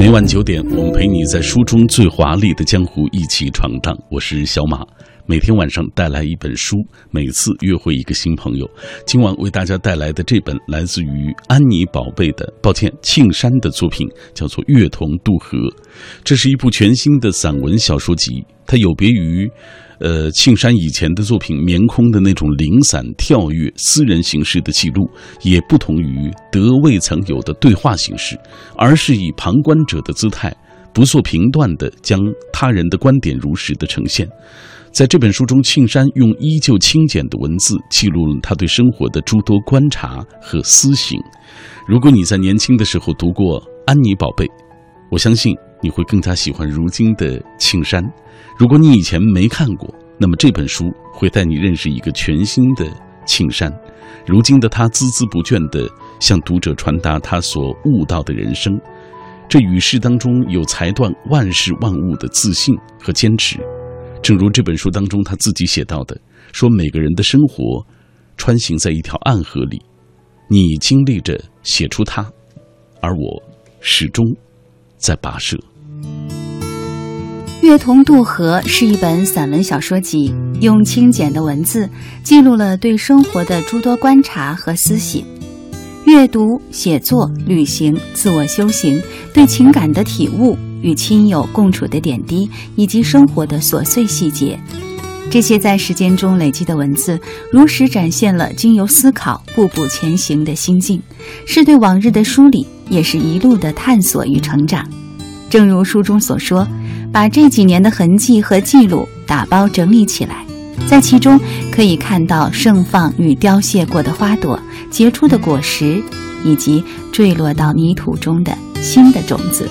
每晚九点，我们陪你在书中最华丽的江湖一起闯荡。我是小马，每天晚上带来一本书，每次约会一个新朋友。今晚为大家带来的这本来自于安妮宝贝的，抱歉，庆山的作品，叫做《月童渡河》。这是一部全新的散文小说集，它有别于。呃，庆山以前的作品《棉空》的那种零散跳跃、私人形式的记录，也不同于德未曾有的对话形式，而是以旁观者的姿态，不做评断的将他人的观点如实的呈现。在这本书中，庆山用依旧清简的文字记录了他对生活的诸多观察和思省。如果你在年轻的时候读过《安妮宝贝》，我相信你会更加喜欢如今的庆山。如果你以前没看过，那么这本书会带你认识一个全新的庆山。如今的他孜孜不倦地向读者传达他所悟到的人生，这语事当中有裁断万事万物的自信和坚持。正如这本书当中他自己写到的，说每个人的生活穿行在一条暗河里，你经历着写出它，而我始终在跋涉。《月童渡河》是一本散文小说集，用清简的文字记录了对生活的诸多观察和思醒。阅读、写作、旅行、自我修行、对情感的体悟、与亲友共处的点滴，以及生活的琐碎细节，这些在时间中累积的文字，如实展现了经由思考、步步前行的心境，是对往日的梳理，也是一路的探索与成长。正如书中所说。把这几年的痕迹和记录打包整理起来，在其中可以看到盛放与凋谢过的花朵、结出的果实，以及坠落到泥土中的新的种子。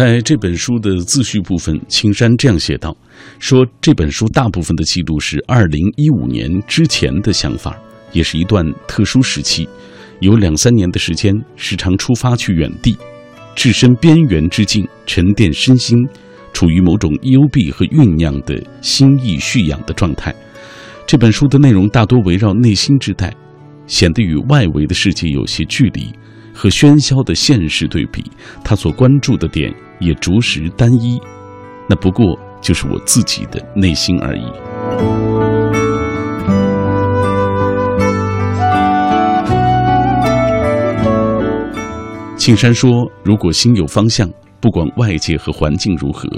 在这本书的自序部分，青山这样写道：“说这本书大部分的记录是二零一五年之前的想法，也是一段特殊时期，有两三年的时间，时常出发去远地，置身边缘之境，沉淀身心，处于某种幽闭和酝酿的心意蓄养的状态。这本书的内容大多围绕内心之带，显得与外围的世界有些距离。”和喧嚣的现实对比，他所关注的点也着实单一，那不过就是我自己的内心而已。庆山说：“如果心有方向，不管外界和环境如何，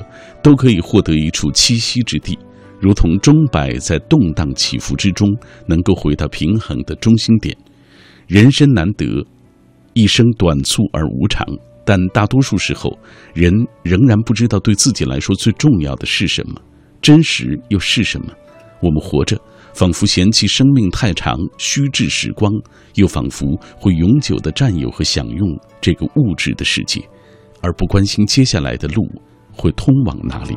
都可以获得一处栖息之地，如同钟摆在动荡起伏之中，能够回到平衡的中心点。人生难得。”一生短促而无常，但大多数时候，人仍然不知道对自己来说最重要的是什么，真实又是什么。我们活着，仿佛嫌弃生命太长，虚掷时光，又仿佛会永久的占有和享用这个物质的世界，而不关心接下来的路会通往哪里。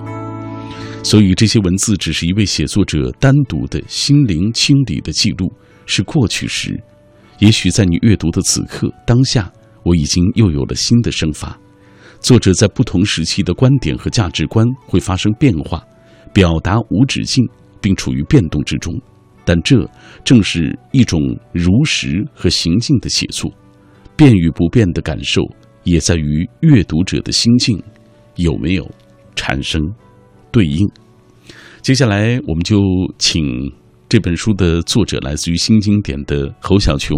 所以，这些文字只是一位写作者单独的心灵清理的记录，是过去时。也许在你阅读的此刻当下，我已经又有了新的生发。作者在不同时期的观点和价值观会发生变化，表达无止境，并处于变动之中。但这正是一种如实和行进的写作。变与不变的感受，也在于阅读者的心境有没有产生对应。接下来，我们就请。这本书的作者来自于新经典的侯小琼，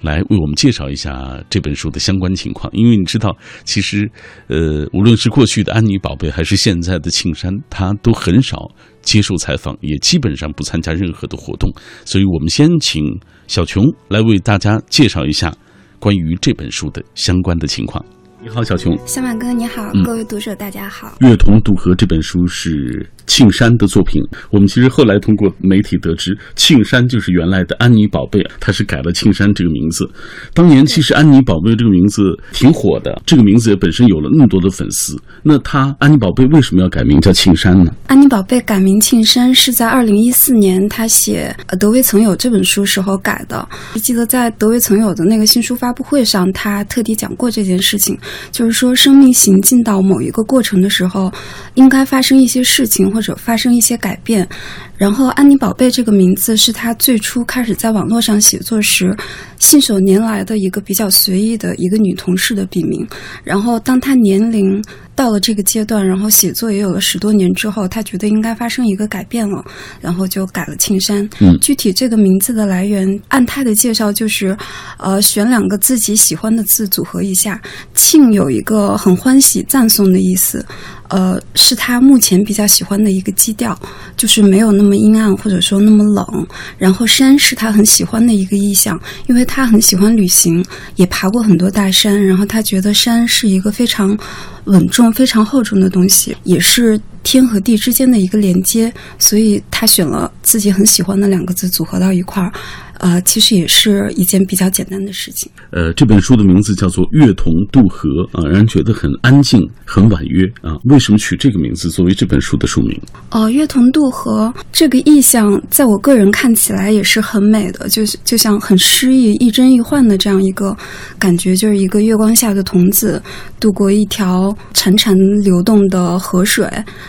来为我们介绍一下这本书的相关情况。因为你知道，其实，呃，无论是过去的安妮宝贝，还是现在的庆山，他都很少接受采访，也基本上不参加任何的活动。所以我们先请小琼来为大家介绍一下关于这本书的相关的情况。你好，小琼。小满哥，你好，嗯各位读者，大家好。《月童渡河》这本书是庆山的作品。我们其实后来通过媒体得知，庆山就是原来的安妮宝贝，他是改了庆山这个名字。当年其实安妮宝贝这个名字挺火的，这个名字也本身有了那么多的粉丝。那他安妮宝贝为什么要改名叫庆山呢？安妮宝贝改名庆山是在二零一四年他写《呃德维曾有》这本书时候改的。记得在德维曾有的那个新书发布会上，他特地讲过这件事情，就是说生命行进到某一个过程的时候，应该发生一些事情或或者发生一些改变。然后，安妮宝贝这个名字是她最初开始在网络上写作时信手拈来的一个比较随意的一个女同事的笔名。然后，当她年龄到了这个阶段，然后写作也有了十多年之后，他觉得应该发生一个改变了，然后就改了庆山。嗯具体这个名字的来源，按他的介绍就是，呃，选两个自己喜欢的字组合一下。庆有一个很欢喜、赞颂的意思，呃，是他目前比较喜欢的一个基调，就是没有那么阴暗或者说那么冷。然后山是他很喜欢的一个意象，因为他很喜欢旅行，也爬过很多大山，然后他觉得山是一个非常稳重、非常厚重的东西，也是天和地之间的一个连接，所以他选了自己很喜欢的两个字组合到一块儿。呃，其实也是一件比较简单的事情。呃，这本书的名字叫做《月童渡河》啊，让人觉得很安静、很婉约啊。为什么取这个名字作为这本书的书名？哦，月童渡河这个意象，在我个人看起来也是很美的，就是就像很诗意、亦真亦幻的这样一个感觉，就是一个月光下的童子渡过一条潺潺流动的河水，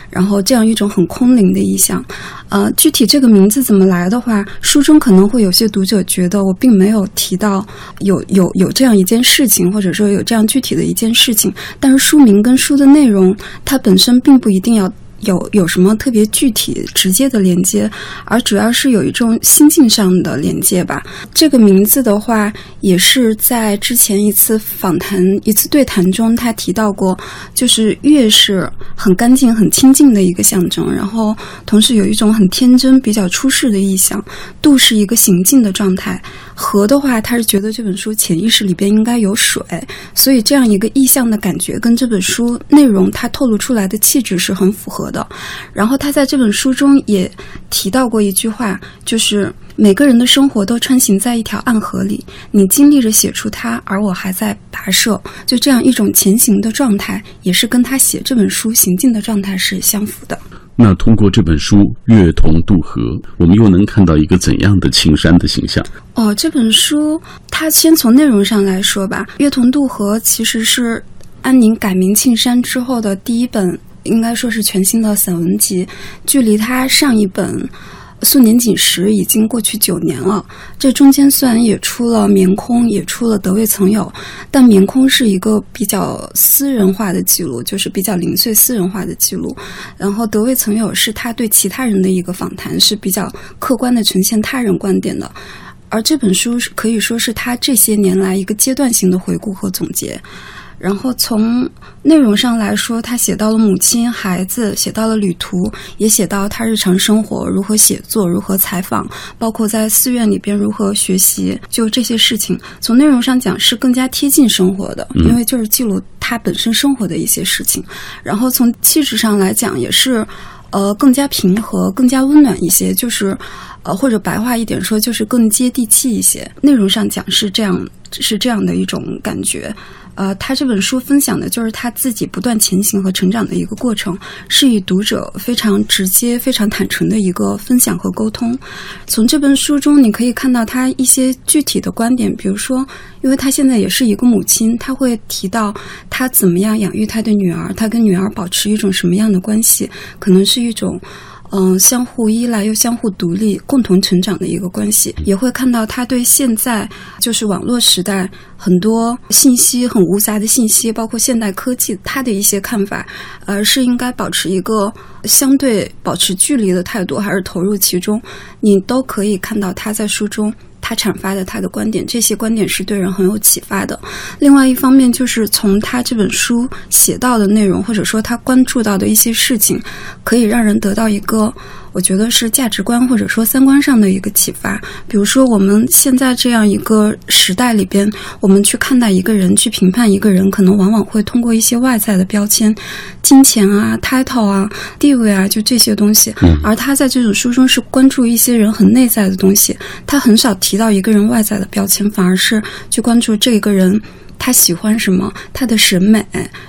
然后这样一种很空灵的意象。呃，具体这个名字怎么来的话，书中可能会有些读读者觉得我并没有提到有有有这样一件事情，或者说有这样具体的一件事情，但是书名跟书的内容，它本身并不一定要。有有什么特别具体直接的连接，而主要是有一种心境上的连接吧。这个名字的话，也是在之前一次访谈、一次对谈中，他提到过，就是月是很干净、很清净的一个象征，然后同时有一种很天真、比较出世的意象。度是一个行进的状态，河的话，他是觉得这本书潜意识里边应该有水，所以这样一个意象的感觉跟这本书内容它透露出来的气质是很符合的。然后他在这本书中也提到过一句话，就是每个人的生活都穿行在一条暗河里，你经历着写出它，而我还在跋涉，就这样一种前行的状态，也是跟他写这本书行进的状态是相符的。那通过这本书《月童渡河》，我们又能看到一个怎样的庆山的形象？哦，这本书它先从内容上来说吧，《月童渡河》其实是安宁改名庆山之后的第一本，应该说是全新的散文集，距离他上一本。素年锦时已经过去九年了，这中间虽然也出了《棉空》，也出了《德未曾有》，但《棉空》是一个比较私人化的记录，就是比较零碎、私人化的记录。然后《德未曾有》是他对其他人的一个访谈，是比较客观的呈现他人观点的。而这本书是可以说是他这些年来一个阶段性的回顾和总结。然后从内容上来说，他写到了母亲、孩子，写到了旅途，也写到他日常生活如何写作、如何采访，包括在寺院里边如何学习，就这些事情。从内容上讲是更加贴近生活的，因为就是记录他本身生活的一些事情。然后从气质上来讲，也是。呃，更加平和，更加温暖一些，就是，呃，或者白话一点说，就是更接地气一些。内容上讲是这样，是这样的一种感觉。呃，他这本书分享的就是他自己不断前行和成长的一个过程，是与读者非常直接、非常坦诚的一个分享和沟通。从这本书中，你可以看到他一些具体的观点，比如说，因为他现在也是一个母亲，他会提到他怎么样养育他的女儿，他跟女儿保持一种什么样的关系，可能是一种。嗯，相互依赖又相互独立、共同成长的一个关系，也会看到他对现在就是网络时代很多信息很无杂的信息，包括现代科技，他的一些看法，呃，是应该保持一个相对保持距离的态度，还是投入其中，你都可以看到他在书中。他阐发的他的观点，这些观点是对人很有启发的。另外一方面，就是从他这本书写到的内容，或者说他关注到的一些事情，可以让人得到一个我觉得是价值观或者说三观上的一个启发。比如说我们现在这样一个时代里边，我们去看待一个人，去评判一个人，可能往往会通过一些外在的标签，金钱啊、title 啊、地位啊，就这些东西。而他在这种书中是关注一些人很内在的东西，他很少提到一个人外在的标签，反而是去关注这一个人。他喜欢什么？他的审美，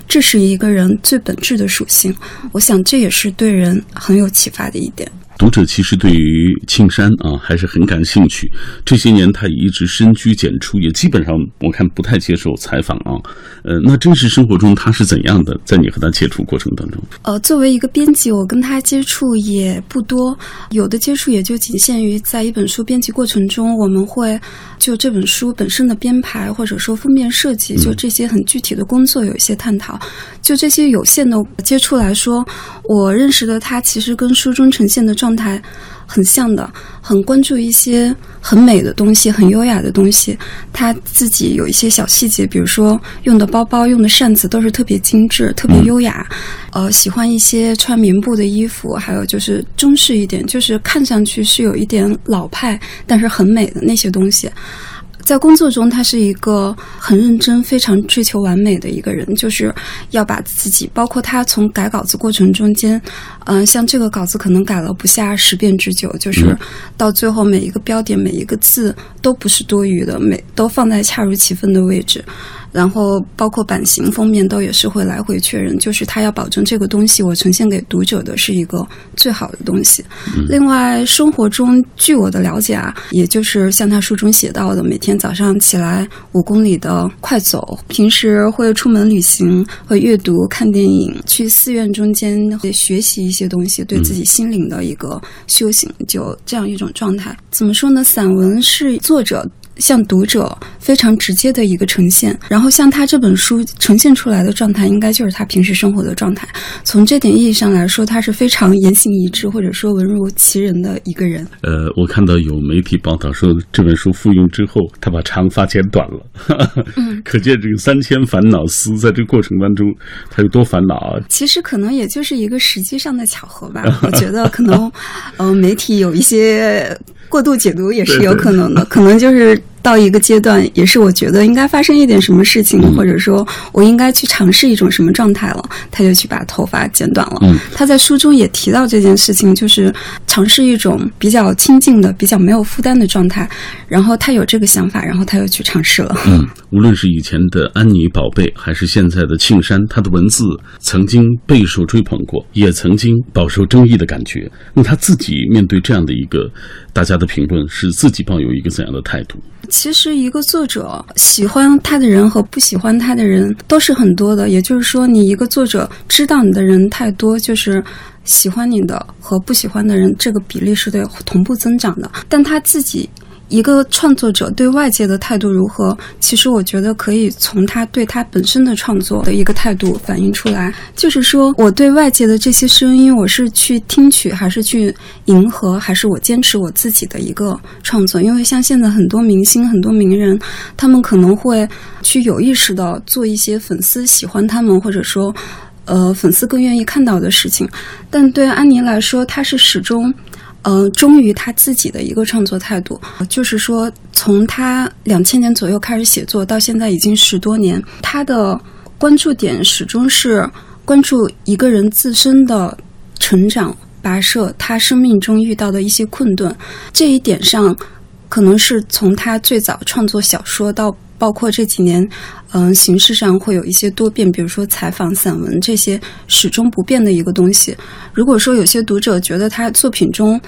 这是一个人最本质的属性。我想，这也是对人很有启发的一点。读者其实对于庆山啊还是很感兴趣。这些年他一直深居简出，也基本上我看不太接受采访啊。呃，那真实生活中他是怎样的？在你和他接触过程当中，呃，作为一个编辑，我跟他接触也不多，有的接触也就仅限于在一本书编辑过程中，我们会就这本书本身的编排或者说封面设计，就这些很具体的工作有一些探讨。就这些有限的接触来说，我认识的他其实跟书中呈现的状态很像的，很关注一些很美的东西，很优雅的东西。他自己有一些小细节，比如说用的包包、用的扇子都是特别精致、特别优雅。呃，喜欢一些穿棉布的衣服，还有就是中式一点，就是看上去是有一点老派，但是很美的那些东西。在工作中，他是一个很认真、非常追求完美的一个人，就是要把自己，包括他从改稿子过程中间，嗯，像这个稿子可能改了不下十遍之久，就是到最后每一个标点、每一个字都不是多余的，每都放在恰如其分的位置。然后包括版型封面都也是会来回确认，就是他要保证这个东西我呈现给读者的是一个最好的东西。另外，生活中据我的了解啊，也就是像他书中写到的，每天早上起来五公里的快走，平时会出门旅行，会阅读、看电影，去寺院中间会学习一些东西，对自己心灵的一个修行，就这样一种状态。怎么说呢？散文是作者。向读者非常直接的一个呈现，然后像他这本书呈现出来的状态，应该就是他平时生活的状态。从这点意义上来说，他是非常言行一致，或者说文如其人的一个人。呃，我看到有媒体报道说，这本书复印之后，他把长发剪短了。嗯，可见这个三千烦恼丝，在这个过程当中，他有多烦恼啊！其实可能也就是一个实际上的巧合吧。我觉得可能，呃，媒体有一些。过度解读也是有可能的，可能就是 like 到一个阶段，也是我觉得应该发生一点什么事情，或者说我应该去尝试一种什么状态了，他就去把头发剪短了。他在书中也提到这件事情，就是尝试一种比较亲近的、比较没有负担的状态。然后他有这个想法，然后他又去尝试了。嗯，无论是以前的安妮宝贝，还是现在的庆山，他的文字曾经备受追捧过，也曾经饱受争议的感觉。那他自己面对这样的一个。大家的评论是自己抱有一个怎样的态度？其实，一个作者喜欢他的人和不喜欢他的人都是很多的。也就是说，你一个作者知道你的人太多，就是喜欢你的和不喜欢的人这个比例是得同步增长的。但他自己。一个创作者对外界的态度如何？其实我觉得可以从他对他本身的创作的一个态度反映出来。就是说，我对外界的这些声音，我是去听取，还是去迎合，还是我坚持我自己的一个创作？因为像现在很多明星、很多名人，他们可能会去有意识的做一些粉丝喜欢他们，或者说，呃，粉丝更愿意看到的事情。但对安妮来说，她是始终。呃，忠于他自己的一个创作态度，就是说，从他两千年左右开始写作到现在已经十多年，他的关注点始终是关注一个人自身的成长跋涉，他生命中遇到的一些困顿。这一点上，可能是从他最早创作小说到。包括这几年，嗯，形式上会有一些多变，比如说采访、散文这些始终不变的一个东西。如果说有些读者觉得他作品中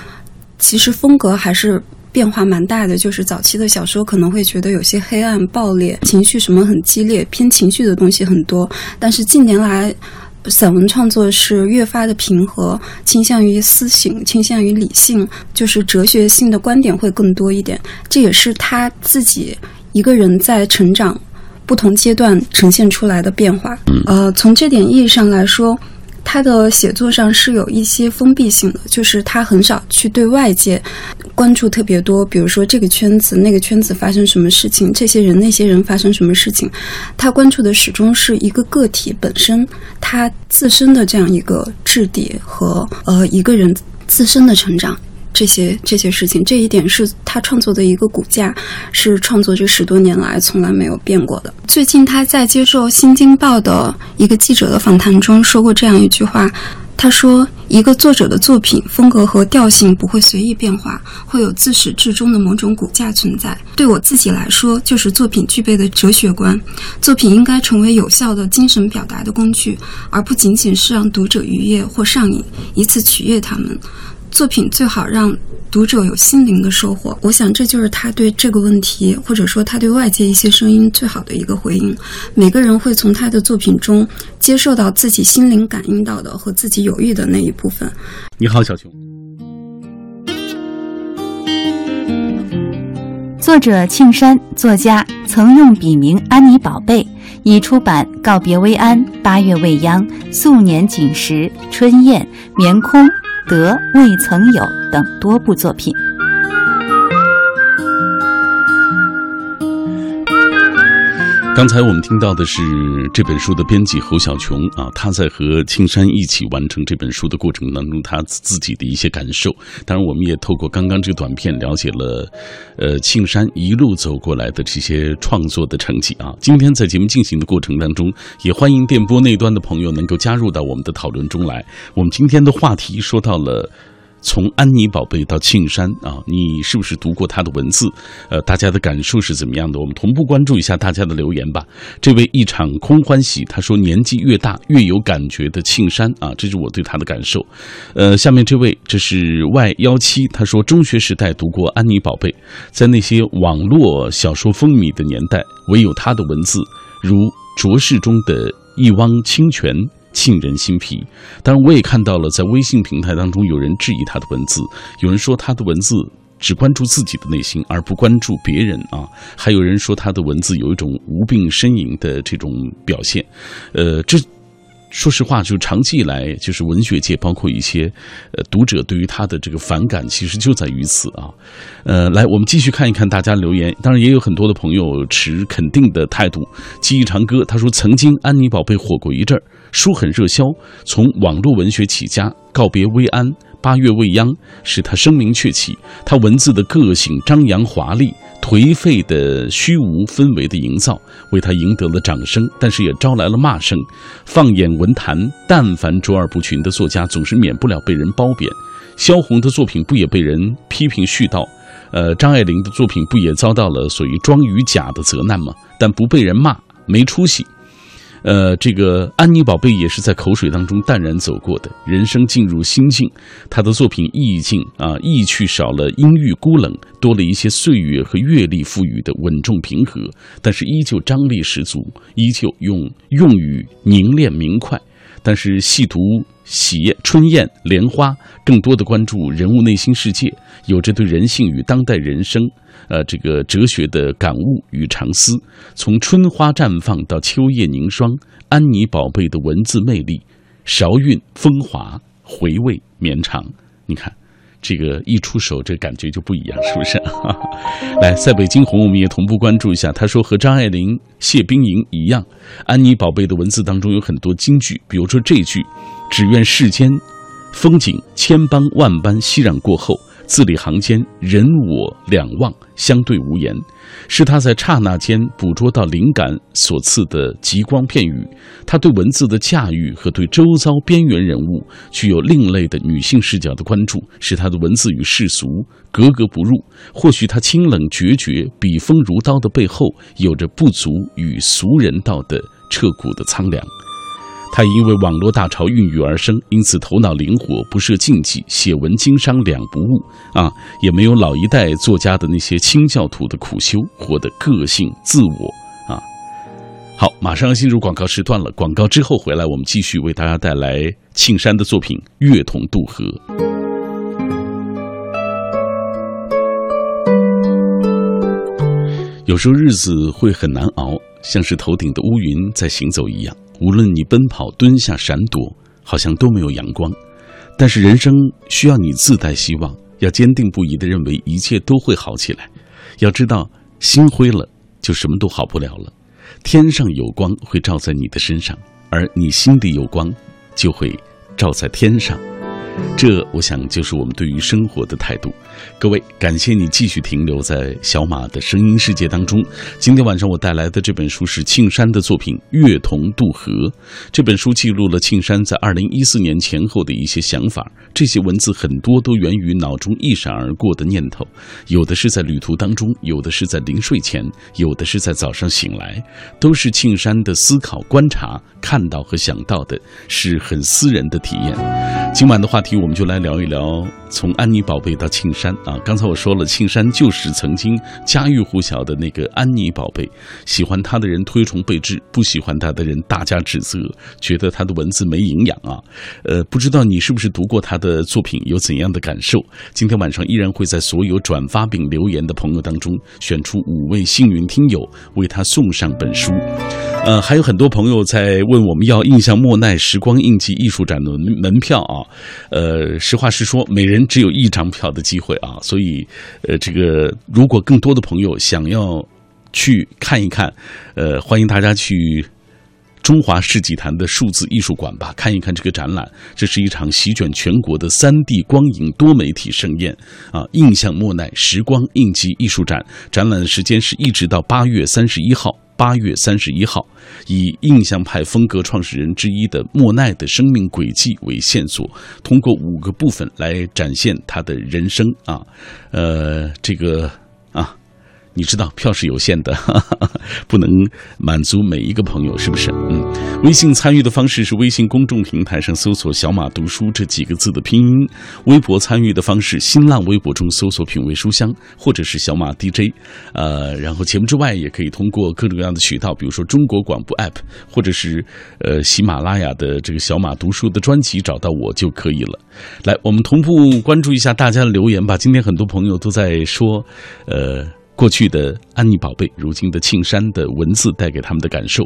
其实风格还是变化蛮大的，就是早期的小说可能会觉得有些黑暗、暴烈，情绪什么很激烈，偏情绪的东西很多。但是近年来，散文创作是越发的平和，倾向于思醒，倾向于理性，就是哲学性的观点会更多一点。这也是他自己。一个人在成长不同阶段呈现出来的变化，呃，从这点意义上来说，他的写作上是有一些封闭性的，就是他很少去对外界关注特别多，比如说这个圈子、那个圈子发生什么事情，这些人、那些人发生什么事情，他关注的始终是一个个体本身他自身的这样一个质地和呃一个人自身的成长。这些这些事情，这一点是他创作的一个骨架，是创作这十多年来从来没有变过的。最近他在接受《新京报》的一个记者的访谈中说过这样一句话，他说：“一个作者的作品风格和调性不会随意变化，会有自始至终的某种骨架存在。对我自己来说，就是作品具备的哲学观。作品应该成为有效的精神表达的工具，而不仅仅是让读者愉悦或上瘾，以此取悦他们。”作品最好让读者有心灵的收获，我想这就是他对这个问题，或者说他对外界一些声音最好的一个回应。每个人会从他的作品中接受到自己心灵感应到的和自己有益的那一部分。你好，小熊。作者庆山，作家，曾用笔名安妮宝贝，已出版《告别薇安》《八月未央》《素年锦时》《春燕》《眠空》。德未曾有等多部作品。刚才我们听到的是这本书的编辑侯小琼啊，他在和青山一起完成这本书的过程当中，他自己的一些感受。当然，我们也透过刚刚这个短片了解了，呃，庆山一路走过来的这些创作的成绩啊。今天在节目进行的过程当中，也欢迎电波那端的朋友能够加入到我们的讨论中来。我们今天的话题说到了。从安妮宝贝到庆山啊，你是不是读过他的文字？呃，大家的感受是怎么样的？我们同步关注一下大家的留言吧。这位一场空欢喜，他说年纪越大越有感觉的庆山啊，这是我对他的感受。呃，下面这位这是 Y 幺七，他说中学时代读过安妮宝贝，在那些网络小说风靡的年代，唯有他的文字如浊世中的一汪清泉。沁人心脾。当然，我也看到了，在微信平台当中，有人质疑他的文字，有人说他的文字只关注自己的内心，而不关注别人啊。还有人说他的文字有一种无病呻吟的这种表现。呃，这说实话，就长期以来，就是文学界包括一些呃读者对于他的这个反感，其实就在于此啊。呃，来，我们继续看一看大家留言。当然，也有很多的朋友持肯定的态度。记忆长歌他说，曾经安妮宝贝火过一阵儿。书很热销，从网络文学起家，告别薇安，八月未央，使他声名鹊起。他文字的个性张扬华丽，颓废的虚无氛围的营造，为他赢得了掌声，但是也招来了骂声。放眼文坛，但凡卓尔不群的作家，总是免不了被人褒贬。萧红的作品不也被人批评絮叨？呃，张爱玲的作品不也遭到了所谓装与假的责难吗？但不被人骂，没出息。呃，这个安妮宝贝也是在口水当中淡然走过的，人生进入心境，他的作品意境啊，意趣少了阴郁孤冷，多了一些岁月和阅历赋予的稳重平和，但是依旧张力十足，依旧用用语凝练明快。但是细读喜宴、春燕、莲花，更多的关注人物内心世界，有着对人性与当代人生。呃，这个哲学的感悟与长思，从春花绽放到秋叶凝霜，安妮宝贝的文字魅力，韶韵风华，回味绵长。你看，这个一出手，这感觉就不一样，是不是？来，塞北惊鸿，我们也同步关注一下。他说，和张爱玲、谢冰莹一样，安妮宝贝的文字当中有很多金句，比如说这句：“只愿世间风景千般万般熙攘过后。”字里行间，人我两忘，相对无言，是他在刹那间捕捉到灵感所赐的极光片语。他对文字的驾驭和对周遭边缘人物具有另类的女性视角的关注，使他的文字与世俗格格不入。或许他清冷决绝、笔锋如刀的背后，有着不足与俗人道的彻骨的苍凉。他因为网络大潮孕育而生，因此头脑灵活，不设禁忌，写文经商两不误啊，也没有老一代作家的那些清教徒的苦修，活得个性自我啊。好，马上要进入广告时段了，广告之后回来，我们继续为大家带来庆山的作品《月同渡河》。有时候日子会很难熬，像是头顶的乌云在行走一样。无论你奔跑、蹲下、闪躲，好像都没有阳光。但是人生需要你自带希望，要坚定不移地认为一切都会好起来。要知道，心灰了就什么都好不了了。天上有光会照在你的身上，而你心里有光就会照在天上。这，我想就是我们对于生活的态度。各位，感谢你继续停留在小马的声音世界当中。今天晚上我带来的这本书是庆山的作品《月同渡河》。这本书记录了庆山在二零一四年前后的一些想法。这些文字很多都源于脑中一闪而过的念头，有的是在旅途当中，有的是在临睡前，有的是在早上醒来，都是庆山的思考、观察、看到和想到的，是很私人的体验。今晚的话题。我们就来聊一聊从安妮宝贝到庆山山啊！刚才我说了，庆山就是曾经家喻户晓的那个安妮宝贝，喜欢他的人推崇备至，不喜欢他的人大加指责，觉得他的文字没营养啊。呃，不知道你是不是读过他的作品，有怎样的感受？今天晚上依然会在所有转发并留言的朋友当中选出五位幸运听友，为他送上本书。呃，还有很多朋友在问我们要印象莫奈时光印记艺术展的门票啊，呃，实话实说，每人只有一张票的机会啊，所以，呃，这个如果更多的朋友想要去看一看，呃，欢迎大家去中华世纪坛的数字艺术馆吧，看一看这个展览。这是一场席卷全国的三 D 光影多媒体盛宴啊！印象莫奈时光印记艺术展，展览的时间是一直到八月三十一号。八月三十一号，以印象派风格创始人之一的莫奈的生命轨迹为线索，通过五个部分来展现他的人生啊，呃，这个。你知道票是有限的，不能满足每一个朋友，是不是？嗯，微信参与的方式是微信公众平台上搜索“小马读书”这几个字的拼音；微博参与的方式，新浪微博中搜索“品味书香”或者是“小马 DJ”。呃，然后节目之外也可以通过各种各样的渠道，比如说中国广播 app，或者是呃喜马拉雅的这个小马读书的专辑找到我就可以了。来，我们同步关注一下大家的留言吧。今天很多朋友都在说，呃。过去的安妮宝贝，如今的庆山的文字带给他们的感受，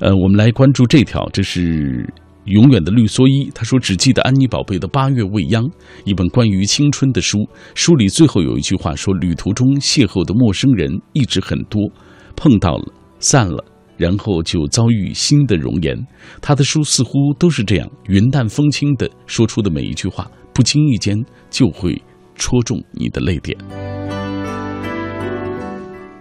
呃，我们来关注这条，这是永远的绿蓑衣。他说：“只记得安妮宝贝的八月未央，一本关于青春的书。书里最后有一句话说：旅途中邂逅的陌生人一直很多，碰到了，散了，然后就遭遇新的容颜。他的书似乎都是这样云淡风轻的说出的每一句话，不经意间就会戳中你的泪点。”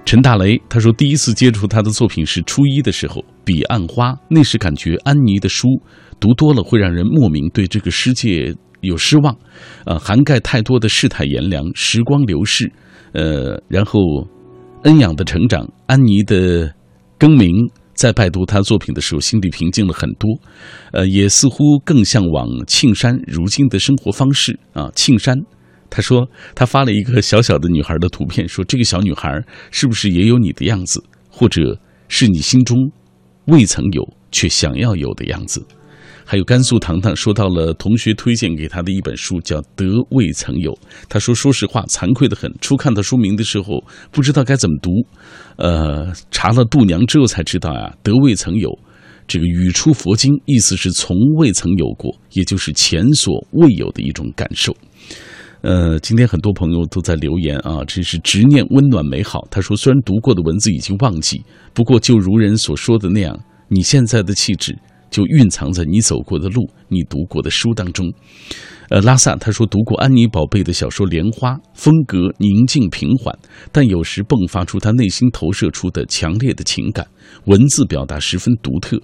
陈大雷他说：“第一次接触他的作品是初一的时候，《彼岸花》。那时感觉安妮的书读多了会让人莫名对这个世界有失望，呃，涵盖太多的世态炎凉、时光流逝，呃，然后恩养的成长。安妮的更名，在拜读他作品的时候，心里平静了很多，呃，也似乎更向往庆山如今的生活方式啊，庆山。”他说：“他发了一个小小的女孩的图片，说这个小女孩是不是也有你的样子，或者是你心中未曾有却想要有的样子？”还有甘肃糖糖说到了同学推荐给他的一本书，叫《得未曾有》。他说：“说实话，惭愧的很。初看到书名的时候，不知道该怎么读。呃，查了度娘之后才知道呀，《得未曾有》这个语出佛经，意思是从未曾有过，也就是前所未有的一种感受。”呃，今天很多朋友都在留言啊，这是执念温暖美好。他说，虽然读过的文字已经忘记，不过就如人所说的那样，你现在的气质就蕴藏在你走过的路、你读过的书当中。呃，拉萨他说读过安妮宝贝的小说《莲花》，风格宁静平缓，但有时迸发出他内心投射出的强烈的情感，文字表达十分独特，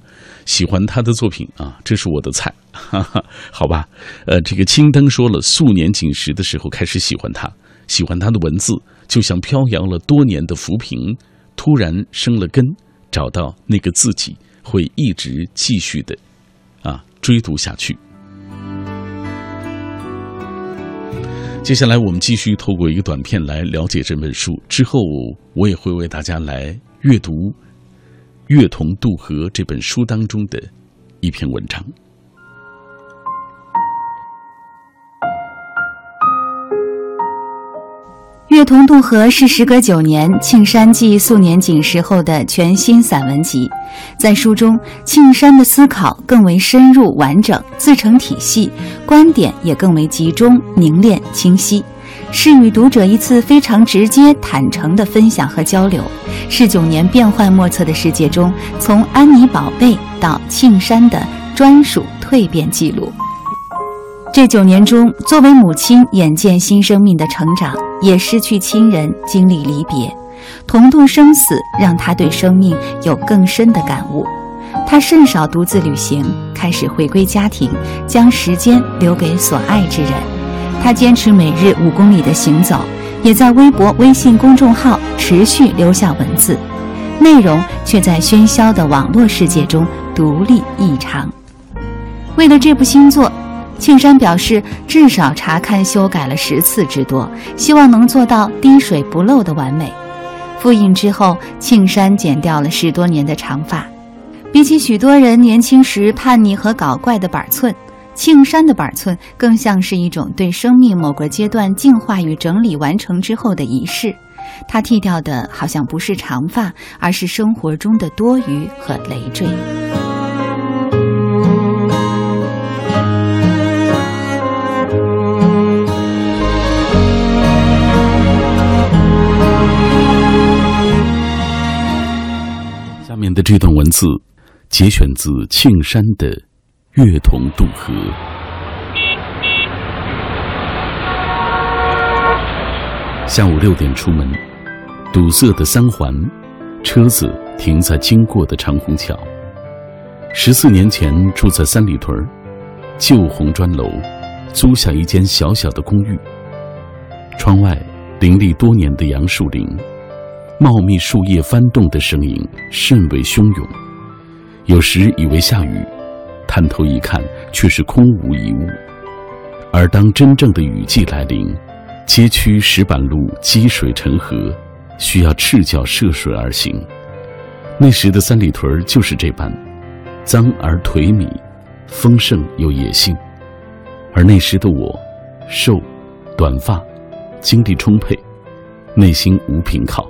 喜欢他的作品啊，这是我的菜，哈哈，好吧。呃，这个青灯说了，素年锦时的时候开始喜欢他，喜欢他的文字，就像飘摇了多年的浮萍，突然生了根，找到那个自己，会一直继续的，啊，追读下去。接下来，我们继续透过一个短片来了解这本书。之后，我也会为大家来阅读《月童渡河》这本书当中的一篇文章。《月同渡河》是时隔九年庆山继素年锦时后的全新散文集。在书中，庆山的思考更为深入完整、自成体系，观点也更为集中、凝练、清晰，是与读者一次非常直接、坦诚的分享和交流，是九年变幻莫测的世界中，从安妮宝贝到庆山的专属蜕变记录。这九年中，作为母亲，眼见新生命的成长，也失去亲人，经历离别，同度生死，让他对生命有更深的感悟。他甚少独自旅行，开始回归家庭，将时间留给所爱之人。他坚持每日五公里的行走，也在微博、微信公众号持续留下文字，内容却在喧嚣的网络世界中独立异常。为了这部新作。庆山表示，至少查看修改了十次之多，希望能做到滴水不漏的完美。复印之后，庆山剪掉了十多年的长发。比起许多人年轻时叛逆和搞怪的板寸，庆山的板寸更像是一种对生命某个阶段净化与整理完成之后的仪式。他剃掉的好像不是长发，而是生活中的多余和累赘。下面的这段文字，节选自庆山的《月童渡河》。下午六点出门，堵塞的三环，车子停在经过的长虹桥。十四年前住在三里屯旧红砖楼，租下一间小小的公寓。窗外林立多年的杨树林。茂密树叶翻动的声音甚为汹涌，有时以为下雨，探头一看却是空无一物。而当真正的雨季来临，街区石板路积水成河，需要赤脚涉水而行。那时的三里屯就是这般，脏而颓靡，丰盛又野性。而那时的我，瘦，短发，精力充沛，内心无凭靠。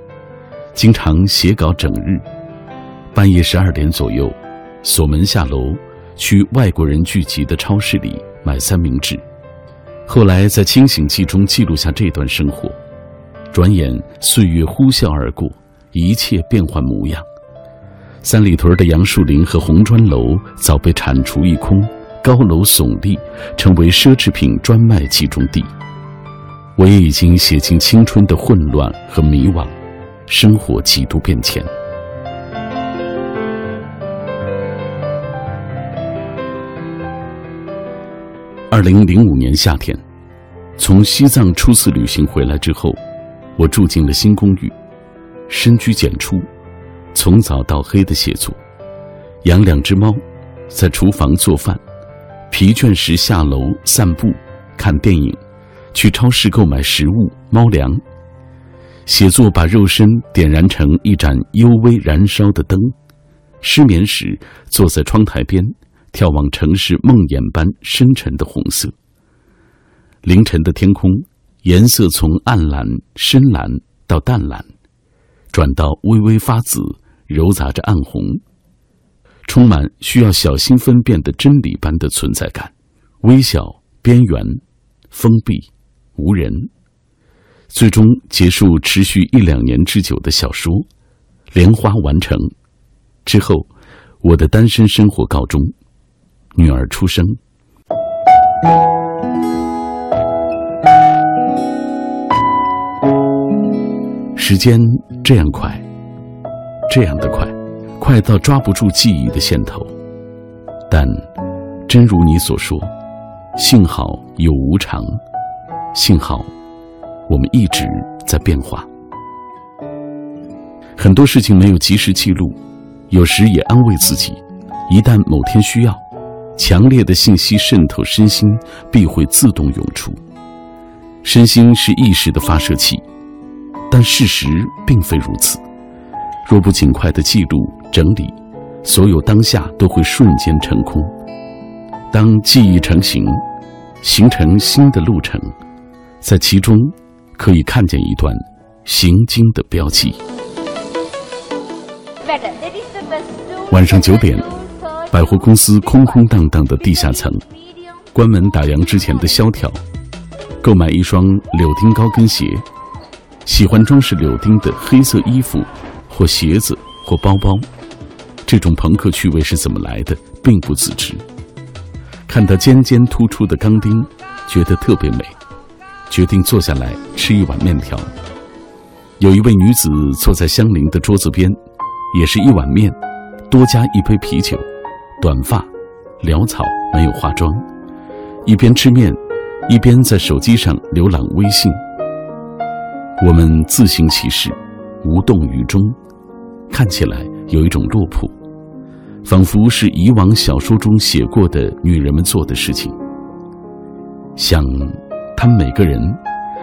经常写稿整日，半夜十二点左右，锁门下楼，去外国人聚集的超市里买三明治。后来在清醒记中记录下这段生活。转眼岁月呼啸而过，一切变换模样。三里屯的杨树林和红砖楼早被铲除一空，高楼耸立，成为奢侈品专卖集中地。我也已经写尽青春的混乱和迷惘。生活几度变迁。二零零五年夏天，从西藏初次旅行回来之后，我住进了新公寓，深居简出，从早到黑的写作，养两只猫，在厨房做饭，疲倦时下楼散步、看电影，去超市购买食物、猫粮。写作把肉身点燃成一盏幽微燃烧的灯，失眠时坐在窗台边，眺望城市梦魇般深沉的红色。凌晨的天空，颜色从暗蓝、深蓝到淡蓝，转到微微发紫，揉杂着暗红，充满需要小心分辨的真理般的存在感。微小、边缘、封闭、无人。最终结束持续一两年之久的小说《莲花》完成之后，我的单身生活告终，女儿出生。时间这样快，这样的快，快到抓不住记忆的线头。但，真如你所说，幸好有无常，幸好。我们一直在变化，很多事情没有及时记录，有时也安慰自己：一旦某天需要，强烈的信息渗透身心，必会自动涌出。身心是意识的发射器，但事实并非如此。若不尽快的记录整理，所有当下都会瞬间成空。当记忆成型，形成新的路程，在其中。可以看见一段行经的标记。晚上九点，百货公司空空荡荡的地下层，关门打烊之前的萧条。购买一双柳丁高跟鞋，喜欢装饰柳丁的黑色衣服，或鞋子，或包包。这种朋克趣味是怎么来的，并不自知。看到尖尖突出的钢钉，觉得特别美，决定坐下来吃一碗面条。有一位女子坐在相邻的桌子边，也是一碗面，多加一杯啤酒，短发，潦草，没有化妆，一边吃面，一边在手机上浏览微信。我们自行其事，无动于衷，看起来有一种落魄，仿佛是以往小说中写过的女人们做的事情。想，他们每个人，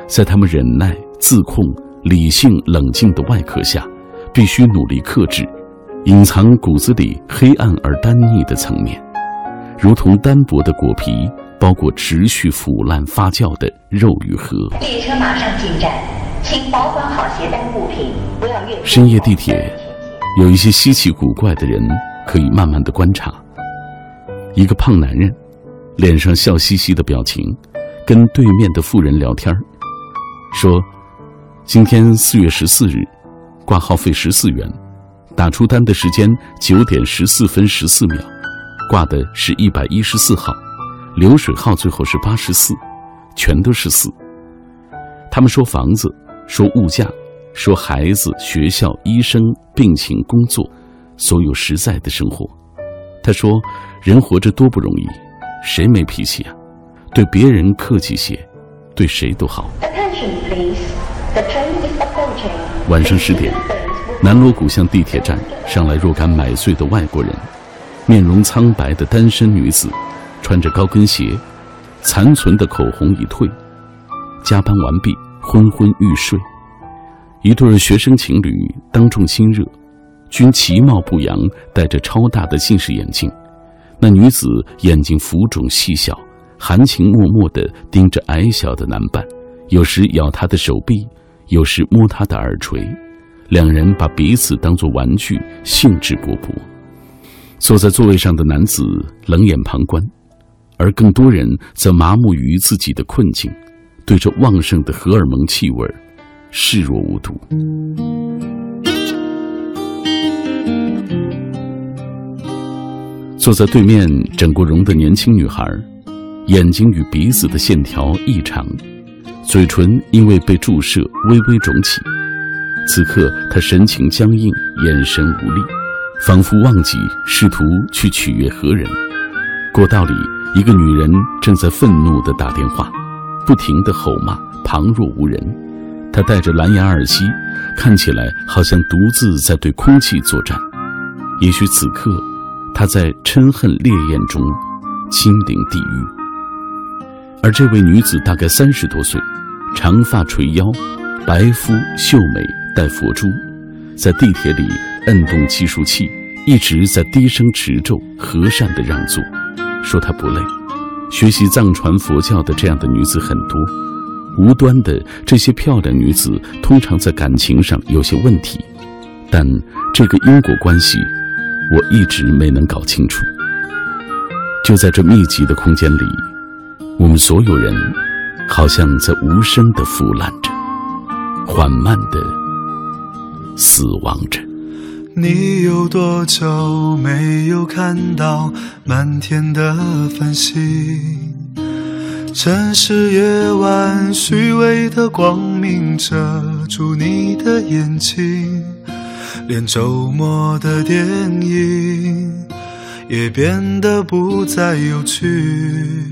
在他们忍耐、自控、理性、冷静的外壳下，必须努力克制，隐藏骨子里黑暗而单腻的层面，如同单薄的果皮包裹持续腐烂发酵的肉与核。列车马上进站。请保管好携带物品，不要越。深夜地铁，有一些稀奇古怪的人可以慢慢的观察。一个胖男人，脸上笑嘻嘻的表情，跟对面的妇人聊天儿说：“今天四月十四日，挂号费十四元，打出单的时间九点十四分十四秒，挂的是一百一十四号，流水号最后是八十四，全都是四。”他们说房子。说物价，说孩子、学校、医生、病情、工作，所有实在的生活。他说：“人活着多不容易，谁没脾气啊？对别人客气些，对谁都好。”晚上十点，南锣鼓巷地铁站上来若干买醉的外国人，面容苍白的单身女子，穿着高跟鞋，残存的口红已褪，加班完毕。昏昏欲睡，一对学生情侣当众亲热，均其貌不扬，戴着超大的近视眼镜。那女子眼睛浮肿细小，含情脉脉地盯着矮小的男伴，有时咬他的手臂，有时摸他的耳垂。两人把彼此当作玩具，兴致勃勃。坐在座位上的男子冷眼旁观，而更多人则麻木于自己的困境。对着旺盛的荷尔蒙气味视若无睹。坐在对面整过容的年轻女孩，眼睛与鼻子的线条异常，嘴唇因为被注射微微肿起。此刻她神情僵硬，眼神无力，仿佛忘记试图去取悦何人。过道里，一个女人正在愤怒地打电话。不停的吼骂，旁若无人。他戴着蓝牙耳机，看起来好像独自在对空气作战。也许此刻，他在嗔恨烈焰中亲临地狱。而这位女子大概三十多岁，长发垂腰，白肤秀美，戴佛珠，在地铁里摁动计数器，一直在低声持咒，和善的让座，说她不累。学习藏传佛教的这样的女子很多，无端的这些漂亮女子通常在感情上有些问题，但这个因果关系我一直没能搞清楚。就在这密集的空间里，我们所有人好像在无声的腐烂着，缓慢的死亡着。你有多久没有看到满天的繁星？城市夜晚虚伪的光明遮住你的眼睛，连周末的电影也变得不再有趣。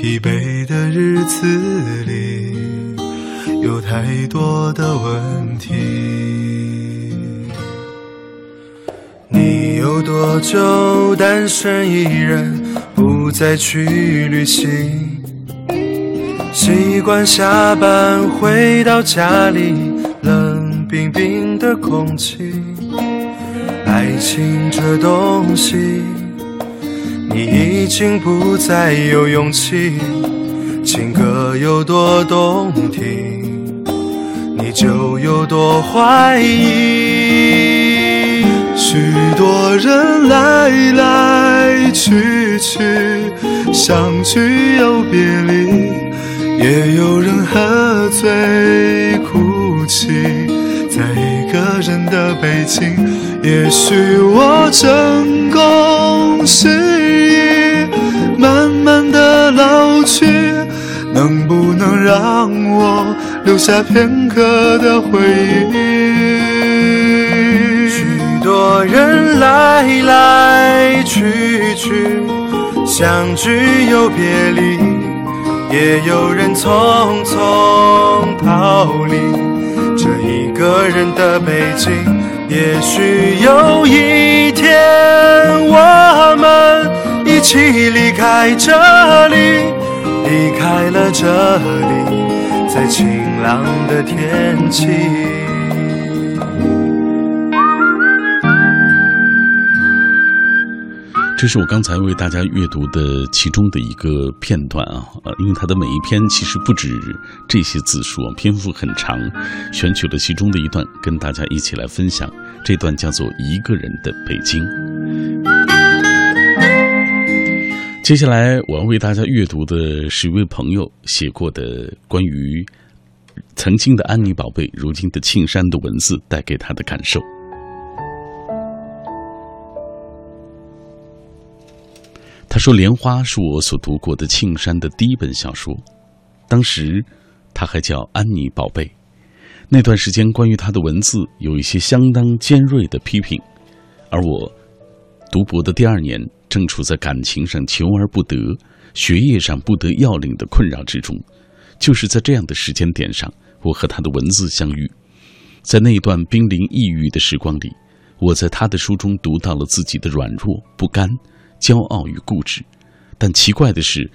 疲惫的日子里有太多的问题。你有多久单身一人，不再去旅行？习惯下班回到家里，冷冰冰的空气。爱情这东西，你已经不再有勇气。情歌有多动听，你就有多怀疑。许多人来来去去，相聚又别离，也有人喝醉哭泣，在一个人的北京。也许我成功失意，慢慢的老去，能不能让我留下片刻的回忆？许多人来来去去，相聚又别离，也有人匆匆逃离。这一个人的北京，也许有一天我们一起离开这里，离开了这里，在晴朗的天气。这是我刚才为大家阅读的其中的一个片段啊，呃，因为它的每一篇其实不止这些字数，篇幅很长，选取了其中的一段跟大家一起来分享。这段叫做《一个人的北京》。接下来我要为大家阅读的是一位朋友写过的关于曾经的安妮宝贝，如今的庆山的文字带给他的感受。他说：“莲花是我所读过的庆山的第一本小说，当时他还叫安妮宝贝。那段时间，关于他的文字有一些相当尖锐的批评，而我读博的第二年，正处在感情上求而不得、学业上不得要领的困扰之中。就是在这样的时间点上，我和他的文字相遇，在那段濒临抑郁的时光里，我在他的书中读到了自己的软弱不甘。”骄傲与固执，但奇怪的是，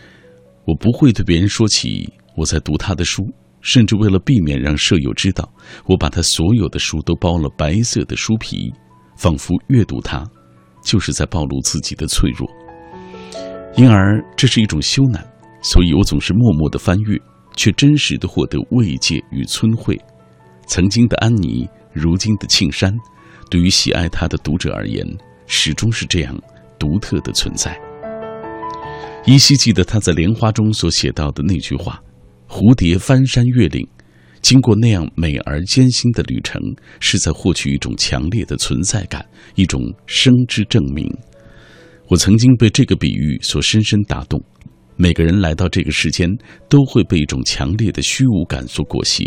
我不会对别人说起我在读他的书，甚至为了避免让舍友知道，我把他所有的书都包了白色的书皮，仿佛阅读它就是在暴露自己的脆弱。因而这是一种羞赧，所以我总是默默的翻阅，却真实的获得慰藉与聪慧。曾经的安妮，如今的庆山，对于喜爱他的读者而言，始终是这样。独特的存在。依稀记得他在《莲花》中所写到的那句话：“蝴蝶翻山越岭，经过那样美而艰辛的旅程，是在获取一种强烈的存在感，一种生之证明。”我曾经被这个比喻所深深打动。每个人来到这个世间，都会被一种强烈的虚无感所裹挟。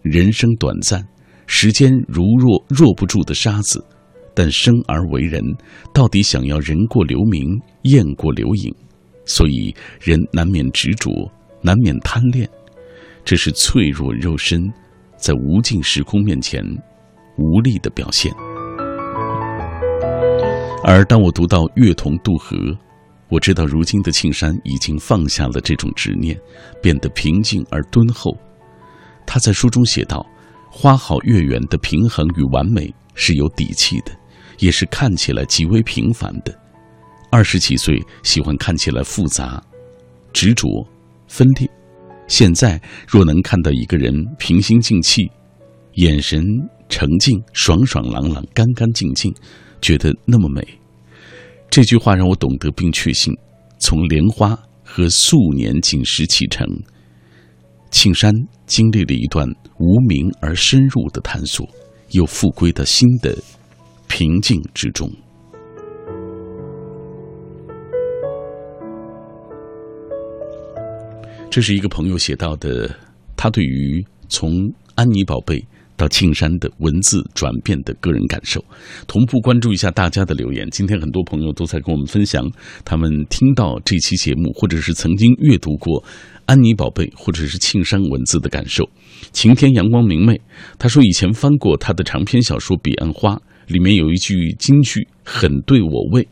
人生短暂，时间如若若不住的沙子。但生而为人，到底想要人过留名，雁过留影，所以人难免执着，难免贪恋，这是脆弱肉身在无尽时空面前无力的表现。而当我读到月童渡河，我知道如今的庆山已经放下了这种执念，变得平静而敦厚。他在书中写道：“花好月圆的平衡与完美是有底气的。”也是看起来极为平凡的。二十几岁喜欢看起来复杂、执着、分裂。现在若能看到一个人平心静气、眼神澄净、爽爽朗朗、干干净净，觉得那么美。这句话让我懂得并确信：从莲花和素年锦时启程，庆山经历了一段无名而深入的探索，又复归到新的。平静之中，这是一个朋友写到的，他对于从安妮宝贝到庆山的文字转变的个人感受。同步关注一下大家的留言。今天很多朋友都在跟我们分享他们听到这期节目，或者是曾经阅读过安妮宝贝或者是庆山文字的感受。晴天阳光明媚，他说以前翻过他的长篇小说《彼岸花》。里面有一句金句，很对我味。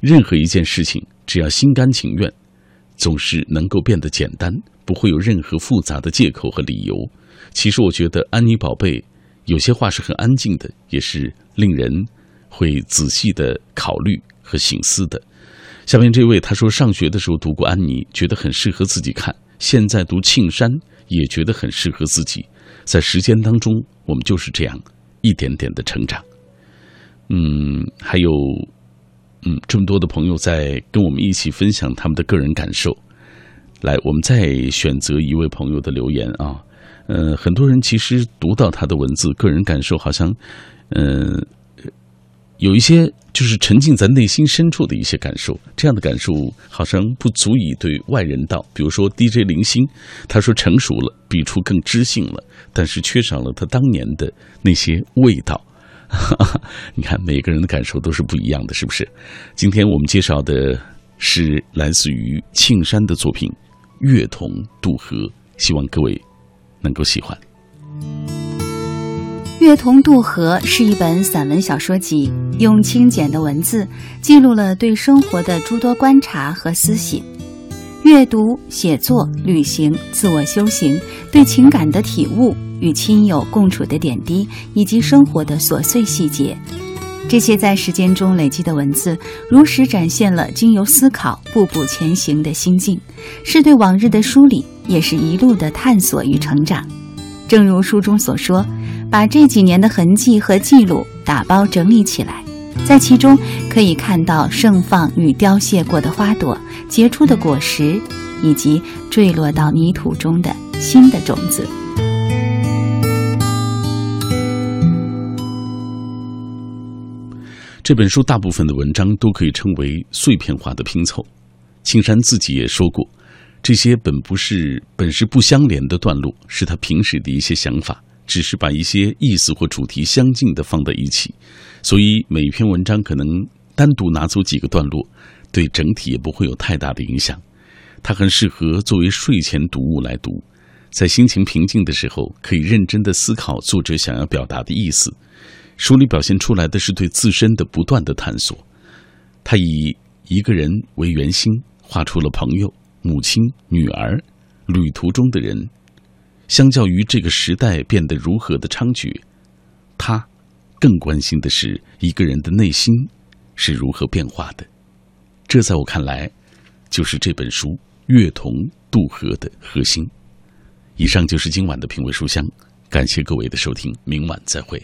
任何一件事情，只要心甘情愿，总是能够变得简单，不会有任何复杂的借口和理由。其实，我觉得安妮宝贝有些话是很安静的，也是令人会仔细的考虑和醒思的。下面这位他说，上学的时候读过安妮，觉得很适合自己看；现在读庆山，也觉得很适合自己。在时间当中，我们就是这样一点点的成长。嗯，还有，嗯，这么多的朋友在跟我们一起分享他们的个人感受。来，我们再选择一位朋友的留言啊。呃，很多人其实读到他的文字，个人感受好像，嗯，有一些就是沉浸在内心深处的一些感受。这样的感受好像不足以对外人道。比如说 DJ 零星，他说成熟了，笔触更知性了，但是缺少了他当年的那些味道。哈 哈你看，每个人的感受都是不一样的，是不是？今天我们介绍的是来自于庆山的作品《月童渡河》，希望各位能够喜欢。《月童渡河》是一本散文小说集，用清简的文字记录了对生活的诸多观察和思省。阅读、写作、旅行、自我修行，对情感的体悟。与亲友共处的点滴，以及生活的琐碎细节，这些在时间中累积的文字，如实展现了经由思考步步前行的心境，是对往日的梳理，也是一路的探索与成长。正如书中所说，把这几年的痕迹和记录打包整理起来，在其中可以看到盛放与凋谢过的花朵、结出的果实，以及坠落到泥土中的新的种子。这本书大部分的文章都可以称为碎片化的拼凑。青山自己也说过，这些本不是本是不相连的段落，是他平时的一些想法，只是把一些意思或主题相近的放在一起，所以每篇文章可能单独拿走几个段落，对整体也不会有太大的影响。它很适合作为睡前读物来读，在心情平静的时候，可以认真的思考作者想要表达的意思。书里表现出来的是对自身的不断的探索。他以一个人为圆心，画出了朋友、母亲、女儿、旅途中的人。相较于这个时代变得如何的猖獗，他更关心的是一个人的内心是如何变化的。这在我看来，就是这本书《月童渡河》的核心。以上就是今晚的品味书香，感谢各位的收听，明晚再会。